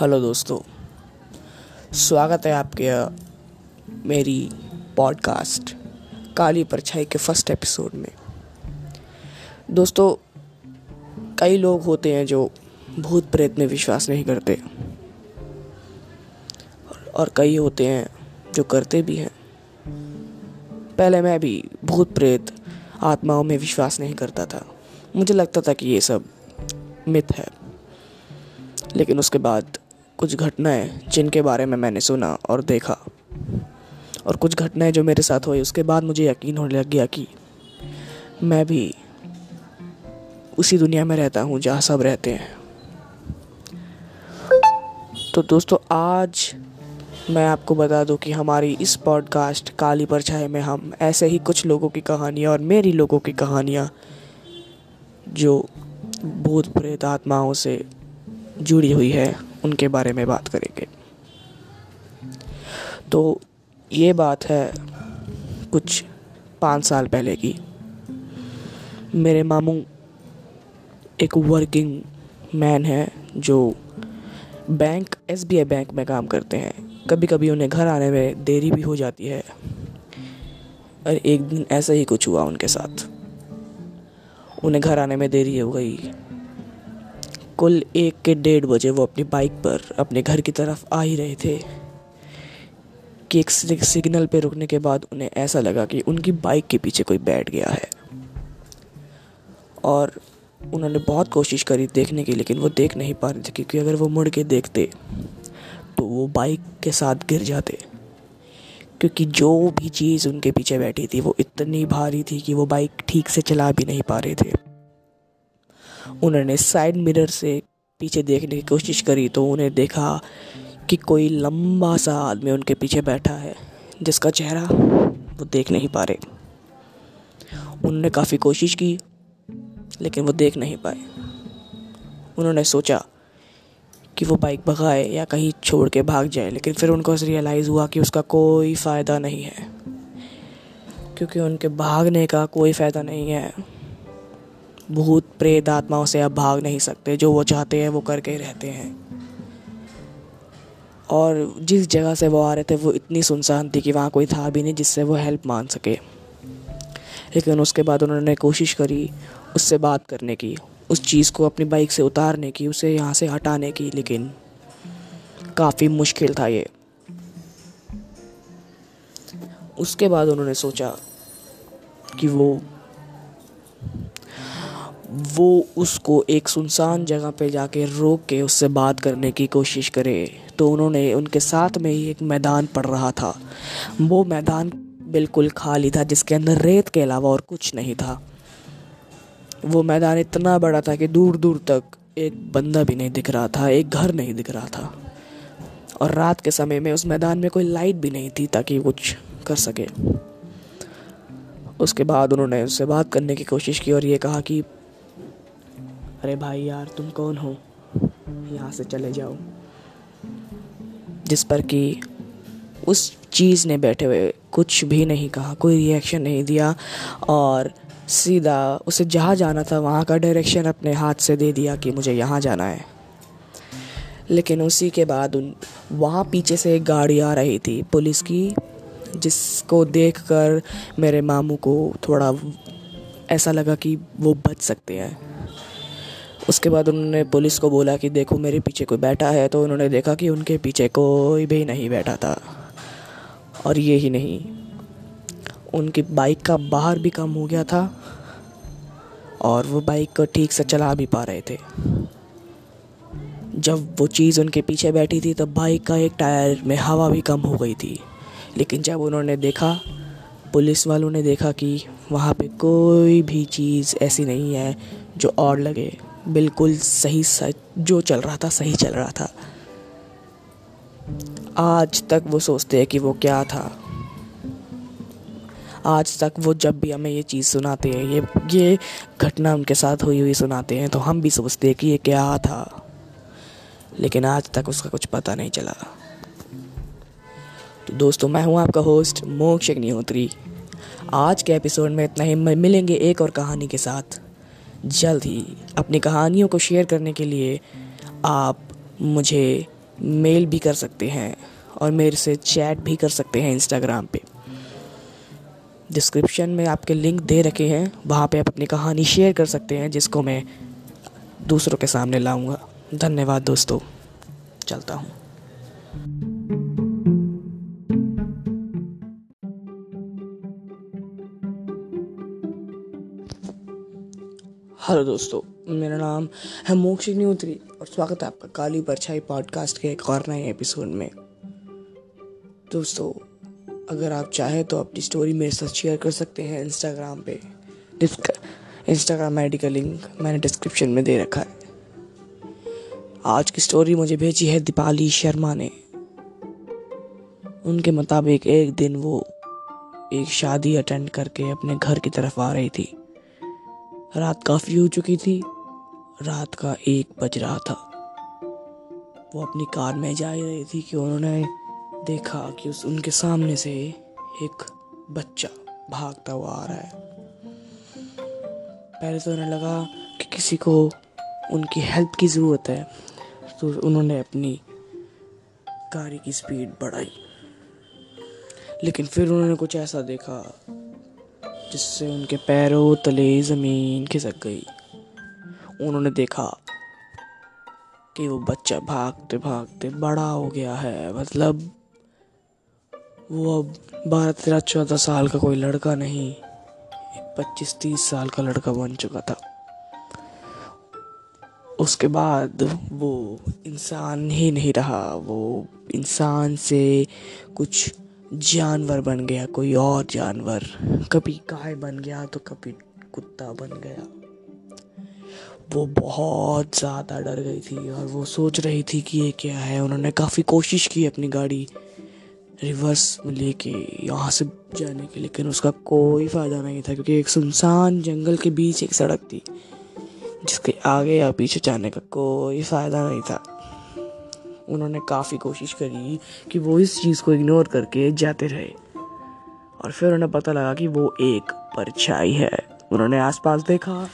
Hello दोस्तों, स्वागत है आपके मेरी पॉडकास्ट काली परछाई के फ़र्स्ट एपिसोड में। दोस्तों, कई लोग होते हैं जो भूत प्रेत में विश्वास नहीं करते। और कई होते हैं जो करते भी हैं। पहले मैं भी भूत प्रेत आत्माओं में विश्वास नहीं करता था। मुझे लगता था कि ये सब मिथ है। लेकिन उसके बाद कुछ घटनाएँ जिनके बारे में मैंने सुना और देखा। और कुछ घटनाएँ जो मेरे साथ हुई, उसके बाद मुझे यकीन होने लग गया कि मैं भी उसी दुनिया में रहता हूँ जहाँ सब रहते हैं। तो दोस्तों, आज मैं आपको बता दूँ कि हमारी इस पॉडकास्ट काली परछाई में हम ऐसे ही कुछ लोगों की कहानियाँ और मेरी लोगों की कहानियाँ जो भूत प्रेत आत्माओं से जुड़ी हुई है। उनके बारे में बात करेंगे। तो ये बात है कुछ पाँच साल पहले की। मेरे मामू एक वर्किंग मैन है जो bank S B I bank में काम करते हैं। कभी कभी उन्हें घर आने में देरी भी हो जाती है। और एक दिन ऐसा ही कुछ हुआ उनके साथ। उन्हें घर आने में देरी हो गई। कुल एक के डेढ़ बजे वो अपनी बाइक पर अपने घर की तरफ़ आ ही रहे थे। कि एक सिग्नल पे रुकने के बाद उन्हें ऐसा लगा कि उनकी बाइक के पीछे कोई बैठ गया है। और उन्होंने बहुत कोशिश करी देखने की, लेकिन वो देख नहीं पा रहे थे, क्योंकि अगर वो मुड़ के देखते तो वो बाइक के साथ गिर जाते। क्योंकि जो भी चीज़ उनके पीछे बैठी थी, वो इतनी भारी थी कि वो बाइक ठीक से चला भी नहीं पा रहे थे। उन्होंने साइड मिरर से पीछे देखने की कोशिश करी तो उन्हें देखा कि कोई लंबा सा आदमी उनके पीछे बैठा है, जिसका चेहरा वो देख नहीं पा रहे। उन्होंने काफ़ी कोशिश की, लेकिन वो देख नहीं पाए। उन्होंने सोचा कि वो बाइक भगाए या कहीं छोड़ के भाग जाए, लेकिन फिर उनको रियलाइज़ हुआ कि उसका कोई फ़ायदा नहीं है, क्योंकि उनके भागने का कोई फ़ायदा नहीं है। भूत प्रेत आत्माओं से आप भाग नहीं सकते। जो वो चाहते हैं, वो करके रहते हैं। और जिस जगह से वो आ रहे थे, वो इतनी सुनसान थी कि वहाँ कोई था भी नहीं जिससे वो हेल्प मान सके। लेकिन उसके बाद उन्होंने कोशिश करी उससे बात करने की, उस चीज़ को अपनी बाइक से उतारने की, उसे यहाँ से हटाने की, लेकिन काफ़ी मुश्किल था ये। उसके बाद उन्होंने सोचा कि वो वो उसको एक सुनसान जगह पे जाके रोक के उससे बात करने की कोशिश करे। तो उन्होंने उनके साथ में ही एक मैदान पड़ रहा था। वो मैदान बिल्कुल खाली था, जिसके अंदर रेत के अलावा और कुछ नहीं था। वो मैदान इतना बड़ा था कि दूर दूर तक एक बंदा भी नहीं दिख रहा था, एक घर नहीं दिख रहा था। और रात के समय में उस मैदान में कोई लाइट भी नहीं थी ताकि कुछ कर सके। उसके बाद उन्होंने उससे बात करने की कोशिश की और ये कहा कि अरे भाई यार, तुम कौन हो? यहाँ से चले जाओ। जिस पर कि उस चीज़ ने बैठे हुए कुछ भी नहीं कहा, कोई रिएक्शन नहीं दिया और सीधा उसे जहाँ जाना था, वहाँ का डायरेक्शन अपने हाथ से दे दिया कि मुझे यहाँ जाना है। लेकिन उसी के बाद उन, वहाँ पीछे से एक गाड़ी आ रही थी पुलिस की, जिसको देखकर मेरे मामू को थोड़ा ऐसा लगा कि वो बच सकते हैं। उसके बाद उन्होंने पुलिस को बोला कि देखो मेरे पीछे कोई बैठा है तो उन्होंने देखा कि उनके पीछे कोई भी नहीं बैठा था। और ये ही नहीं, उनकी बाइक का बाहर भी कम हो गया था और वो बाइक को ठीक से चला भी पा रहे थे। जब वो चीज़ उनके पीछे बैठी थी तो बाइक का एक टायर में हवा भी कम हो गई थी। लेकिन जब उन्होंने देखा, पुलिस वालों ने देखा कि वहाँ पे कोई भी चीज़ ऐसी नहीं है जो और लगे। बिल्कुल सही सच जो चल रहा था, सही चल रहा था। आज तक वो सोचते हैं कि वो क्या था। आज तक वो जब भी हमें ये चीज़ सुनाते हैं, ये ये घटना उनके साथ हुई हुई सुनाते हैं तो हम भी सोचते हैं कि ये क्या था। लेकिन आज तक उसका कुछ पता नहीं चला। तो दोस्तों, मैं हूँ आपका होस्ट मोक्ष अग्निहोत्री। आज के एपिसोड में इतना ही। मिलेंगे एक और कहानी के साथ। जल्द ही अपनी कहानियों को शेयर करने के लिए आप मुझे मेल भी कर सकते हैं और मेरे से चैट भी कर सकते हैं इंस्टाग्राम पे। डिस्क्रिप्शन में आपके लिंक दे रखे हैं, वहाँ पे आप अपनी कहानी शेयर कर सकते हैं, जिसको मैं दूसरों के सामने लाऊँगा। धन्यवाद दोस्तों। चलता हूँ। हेलो दोस्तों, मेरा नाम है मोक्ष न्यूत्री और स्वागत है आपका काली परछाई पॉडकास्ट के एक और नए एपिसोड में। दोस्तों, अगर आप चाहें तो अपनी स्टोरी मेरे साथ शेयर कर सकते हैं इंस्टाग्राम पे। इंस्टाग्राम आई का लिंक मैंने डिस्क्रिप्शन में दे रखा है। आज की स्टोरी मुझे भेजी है दीपाली शर्मा ने। उनके मुताबिक एक दिन वो एक शादी अटेंड करके अपने घर की तरफ़ आ रही थी। रात काफ़ी हो चुकी थी। रात का एक बज रहा था। वो अपनी कार में जा रही थी कि उन्होंने देखा कि उस उनके सामने से एक बच्चा भागता हुआ आ रहा है। पहले तो उन्हें लगा कि किसी को उनकी हेल्प की ज़रूरत है। तो उन्होंने अपनी गाड़ी की स्पीड बढ़ाई। लेकिन फिर उन्होंने कुछ ऐसा देखा जिससे उनके पैरों तले ज़मीन खिसक गई। उन्होंने देखा कि वो बच्चा भागते भागते बड़ा हो गया है। मतलब वो अब बारह तेरह चौदह साल का कोई लड़का नहीं, पच्चीस तीस साल का लड़का बन चुका था। उसके बाद वो इंसान ही नहीं रहा। वो इंसान से कुछ जानवर बन गया, कोई और जानवर। कभी गाय बन गया तो कभी कुत्ता बन गया। वो बहुत ज़्यादा डर गई थी और वो सोच रही थी कि ये क्या है। उन्होंने काफ़ी कोशिश की अपनी गाड़ी रिवर्स में लेके, यहाँ से जाने की, लेकिन उसका कोई फ़ायदा नहीं था, क्योंकि एक सुनसान जंगल के बीच एक सड़क थी, जिसके आगे या पीछे जाने का कोई फ़ायदा नहीं था। उन्होंने काफ़ी कोशिश करी कि वो इस चीज़ को इग्नोर करके जाते रहे। और फिर उन्हें पता लगा कि वो एक परछाई है। उन्होंने आसपास देखा,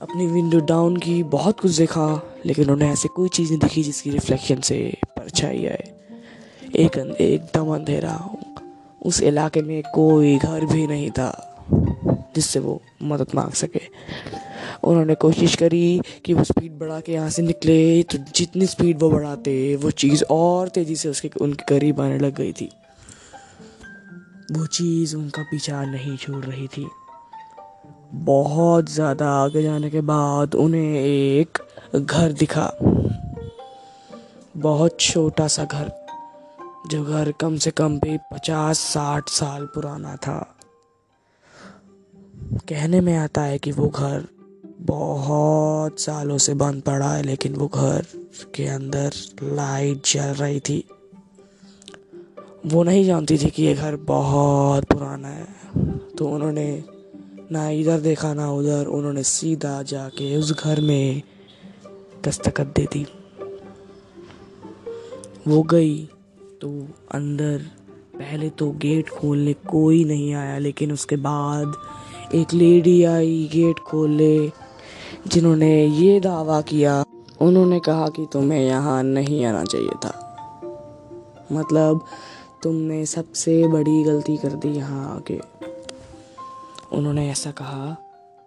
अपनी विंडो डाउन की, बहुत कुछ देखा, लेकिन उन्हें ऐसे कोई चीज़ नहीं दिखी जिसकी रिफ्लेक्शन से परछाई आए। एक एकदम अंधेरा, उस इलाके में कोई घर भी नहीं था जिससे वो मदद मांग सके। उन्होंने कोशिश करी कि वो स्पीड बढ़ा के यहाँ से निकले। तो जितनी स्पीड वो बढ़ाते, वो चीज़ और तेज़ी से उसके, उनके करीब आने लग गई थी। वो चीज़ उनका पीछा नहीं छोड़ रही थी। बहुत ज़्यादा आगे जाने के बाद उन्हें एक घर दिखा। बहुत छोटा सा घर, जो घर कम से कम भी पचास साठ साल पुराना था। कहने में आता है कि वो घर बहुत सालों से बंद पड़ा है, लेकिन वो घर के अंदर लाइट जल रही थी। वो नहीं जानती थी कि ये घर बहुत पुराना है। तो उन्होंने ना इधर देखा, ना उधर। उन्होंने सीधा जाके उस घर में दस्तखत दे दी। वो गई तो अंदर, पहले तो गेट खोलने कोई नहीं आया, लेकिन उसके बाद एक लेडी आई गेट खोले जिन्होंने ये दावा किया, उन्होंने कहा कि तुम्हें यहाँ नहीं आना चाहिए था। मतलब तुमने सबसे बड़ी गलती कर दी यहाँ आके। उन्होंने ऐसा कहा,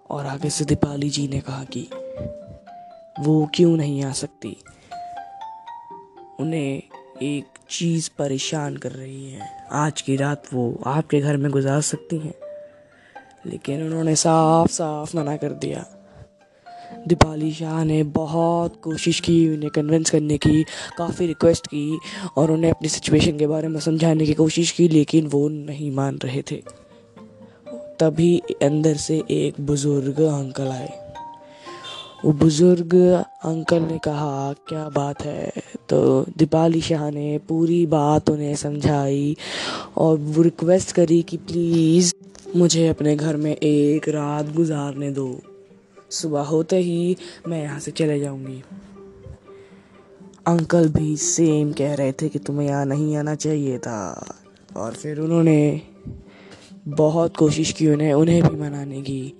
और आगे से दीपाली जी ने कहा कि, वो क्यों नहीं आ सकती? उन्हें एक चीज़ परेशान कर रही है। आज की रात वो आपके घर में गुजार सकती हैं। लेकिन उन्होंने साफ़ साफ़ मना कर दिया। दीपाली शाह ने बहुत कोशिश की, उन्हें कन्विंस करने की, काफ़ी रिक्वेस्ट की और उन्हें अपनी सिचुएशन के बारे में समझाने की कोशिश की, लेकिन वो नहीं मान रहे थे। तभी अंदर से एक बुज़ुर्ग अंकल आए। वो बुज़ुर्ग अंकल ने कहा, क्या बात है? तो दीपाली शाह ने पूरी बात उन्हें समझाई और वो रिक्वेस्ट करी कि प्लीज़ मुझे अपने घर में एक रात गुजारने दो। सुबह होते ही मैं यहाँ से चले जाऊँगी। अंकल भी सेम कह रहे थे कि तुम्हें यहाँ नहीं आना चाहिए था। और फिर उन्होंने बहुत कोशिश की उन्हें उन्हें भी मनाने की।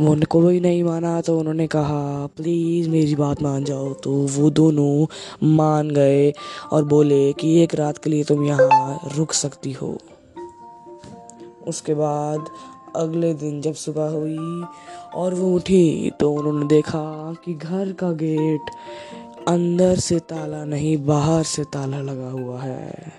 वो भी नहीं माना तो उन्होंने कहा प्लीज़ मेरी बात मान जाओ। तो वो दोनों मान गए और बोले कि एक रात के लिए तुम यहाँ रुक सकती हो। उसके बाद अगले दिन जब सुबह हुई और वो उठी तो उन्होंने देखा कि घर का गेट अंदर से ताला नहीं, बाहर से ताला लगा हुआ है।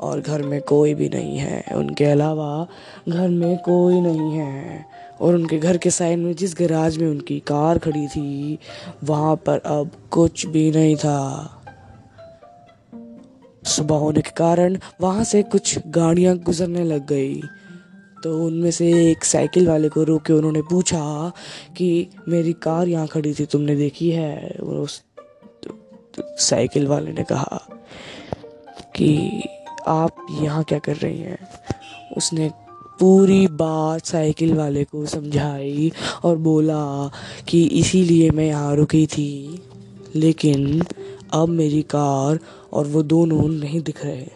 और घर में कोई भी नहीं है। उनके अलावा घर में कोई नहीं है। और उनके घर के साइड में जिस गैराज में उनकी कार खड़ी थी, वहाँ पर अब कुछ भी नहीं था। सुबह होने के कारण वहाँ से कुछ गाड़ियाँ गुजरने लग गई। तो उनमें से एक साइकिल वाले को रोक के उन्होंने पूछा कि मेरी कार यहाँ खड़ी थी, तुमने देखी है? उस साइकिल वाले ने कहा कि आप यहाँ क्या कर रही हैं? उसने पूरी बात साइकिल वाले को समझाई और बोला कि इसीलिए मैं यहाँ रुकी थी, लेकिन अब मेरी कार और वो दोनों नहीं दिख रहे।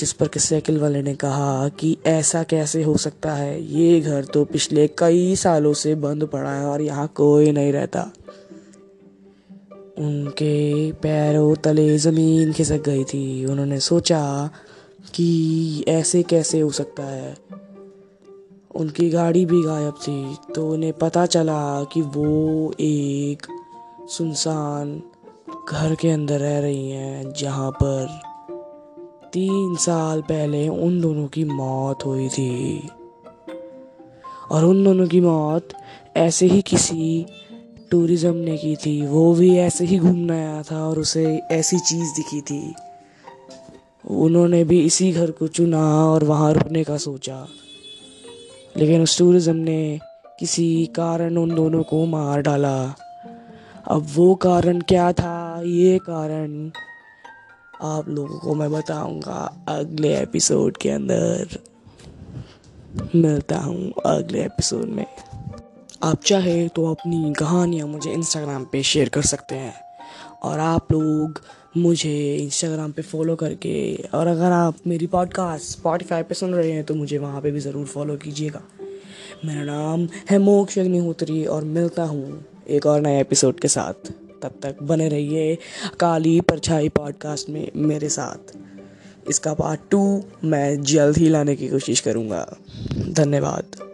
जिस पर कि साइकिल वाले ने कहा कि ऐसा कैसे हो सकता है? ये घर तो पिछले कई सालों से बंद पड़ा है और यहाँ कोई नहीं रहता। उनके पैरों तले ज़मीन खिसक गई थी। उन्होंने सोचा कि ऐसे कैसे हो सकता है। उनकी गाड़ी भी गायब थी तो उन्हें पता चला कि वो एक सुनसान घर के अंदर रह रही हैं, जहाँ पर तीन साल पहले उन दोनों की मौत हुई थी। और उन दोनों की मौत ऐसे ही किसी टूरिज़्म ने की थी। वो भी ऐसे ही घूमने आया था और उसे ऐसी चीज़ दिखी थी। उन्होंने भी इसी घर को चुना और वहाँ रुकने का सोचा। लेकिन उस टूरिज़्म ने किसी कारण उन दोनों को मार डाला। अब वो कारण क्या था? ये कारण आप लोगों को मैं बताऊँगा अगले एपिसोड के अंदर। मिलता हूँ अगले एपिसोड में। आप चाहे तो अपनी कहानियाँ मुझे इंस्टाग्राम पे शेयर कर सकते हैं। और आप लोग मुझे इंस्टाग्राम पे फॉलो करके, और अगर आप मेरी पॉडकास्ट स्पॉटिफाई पे सुन रहे हैं तो मुझे वहाँ पे भी ज़रूर फॉलो कीजिएगा। मेरा नाम है मोक्ष अग्निहोत्री और मिलता हूँ एक और नए एपिसोड के साथ। तब तक बने रहिए काली परछाई पॉडकास्ट में मेरे साथ। इसका पार्ट टू मैं जल्द ही लाने की कोशिश करूँगा। धन्यवाद।